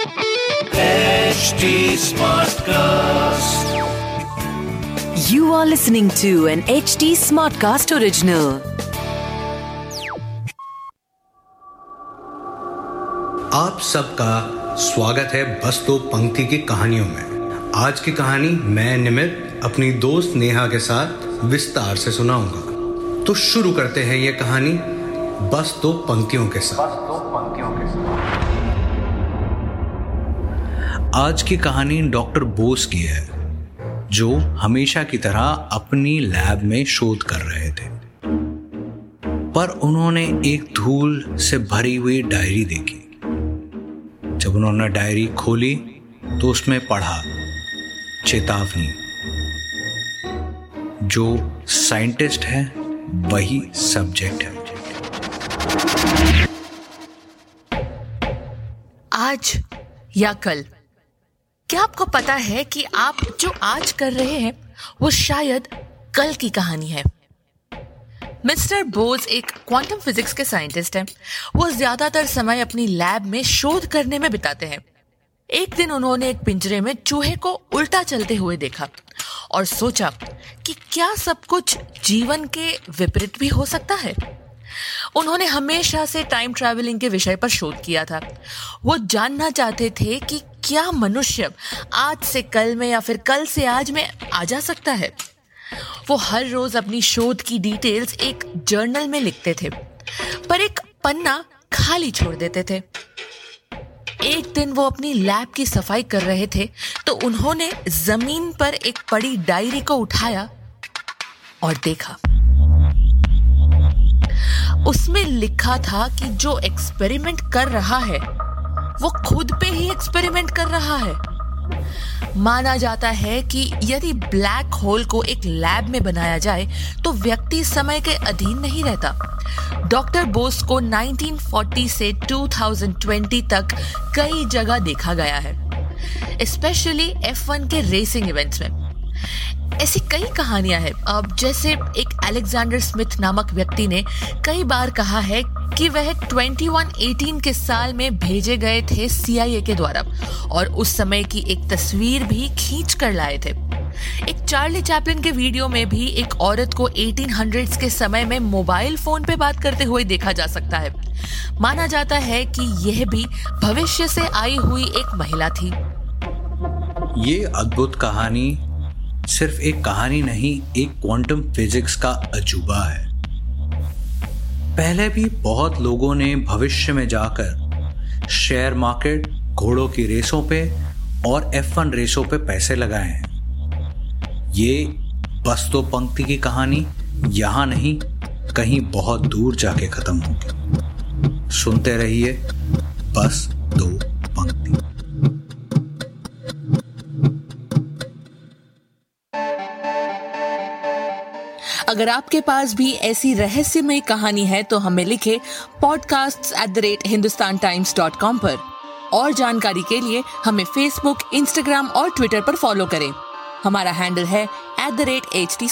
HD Smartcast. You are listening to an HD Smartcast original. आप सबका स्वागत है बस दो पंक्ति की कहानियों में आज की कहानी मैं निमित अपनी दोस्त नेहा के साथ विस्तार से सुनाऊँगा तो शुरू करते हैं ये कहानी बस दो पंक्तियों के साथ आज की कहानी डॉक्टर बोस की है, जो हमेशा की तरह अपनी लैब में शोध कर रहे थे। पर उन्होंने एक धूल से भरी हुई डायरी देखी। जब उन्होंने डायरी खोली तो उसमें पढ़ा, चेतावनी। जो साइंटिस्ट है, वही सब्जेक्ट है। आज या कल क्या आपको पता है कि आप जो आज कर रहे हैं, वो शायद कल की कहानी है? मिस्टर बोज एक क्वांटम फिजिक्स के साइंटिस्ट हैं। वो ज़्यादातर समय अपनी लैब में शोध करने में बिताते हैं। एक दिन उन्होंने एक पिंजरे में चूहे को उल्टा चलते हुए देखा और सोचा कि क्या सब कुछ जीवन के विपरीत भी हो सकता है? उन्होंने हमेशा से टाइम ट्रैवलिंग के विषय पर शोध किया था। वो जानना चाहते थे कि क्या मनुष्य आज से कल में या फिर कल से आज में आ जा सकता है? वो हर रोज अपनी शोध की डिटेल्स एक जर्नल में लिखते थे, पर एक पन्ना खाली छोड़ देते थे। एक दिन वो अपनी लैब की सफ़ाई कर रहे थे तो उन्होंने ज़मीन पर एक पड़ी डायरी को उठाया और देखा। उसमें लिखा था कि जो एक्सपेरिमेंट कर रहा है वो खुद पे ही एक्सपेरिमेंट कर रहा है। माना जाता है कि यदि ब्लैक होल को एक लैब में बनाया जाए तो व्यक्ति समय के अधीन नहीं रहता। डॉक्टर बोस को 1940 से 2020 तक कई जगह देखा गया है स्पेशली F1 के रेसिंग इवेंट्स में। ऐसी कई कहानियाँ हैं। अब जैसे एक अलेक्जेंडर स्मिथ नामक व्यक्ति ने कई बार कहा है कि वह 2118 के साल में भेजे गए थे सीआईए के द्वारा और उस समय की एक तस्वीर भी खींच कर लाए थे। एक चार्ली चैपलिन के वीडियो में भी एक औरत को 1800s के समय में मोबाइल फ़ोन पे बात करते हुए देखा जा सकता है। माना जाता है कि यह भी भविष्य से आई हुई एक महिला थी। ये अद्भुत कहानी सिर्फ़ एक कहानी नहीं, एक क्वांटम फिजिक्स का अजूबा है। पहले भी बहुत लोगों ने भविष्य में जाकर शेयर मार्केट घोड़ों की रेसों पे और एफ़ वन रेसों पे पैसे लगाए हैं। ये बस तो पंक्ति की कहानी यहाँ नहीं, कहीं बहुत दूर जाके खत्म होगी। सुनते रहिए बस दो पंक्ति। अगर आपके पास भी ऐसी रहस्यमय कहानी है तो हमें लिखे podcast at the rate Hindustan Times dot com और जानकारी के लिए हमें फेसबुक इंस्टाग्राम और ट्विटर पर फॉलो करें। हमारा हैंडल है at the rate H T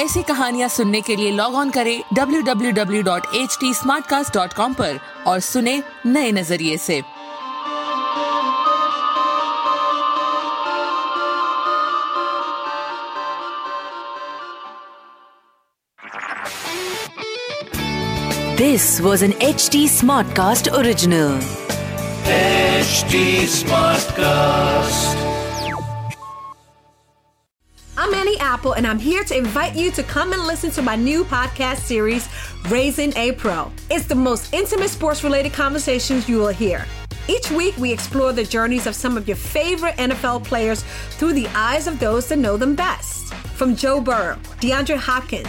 ऐसी कहानियाँ सुनने के लिए लॉग ऑन करें www.htsmartcast.com पर और सुने नए नज़रिए से। This was an HD Smartcast original. HD Smartcast. I'm Annie Apple, and I'm here to invite you to come and listen to my new podcast series, Raising a Pro. It's the most intimate sports related conversations you will hear. Each week, we explore the journeys of some of your favorite NFL players through the eyes of those that know them best. From Joe Burrow, DeAndre Hopkins,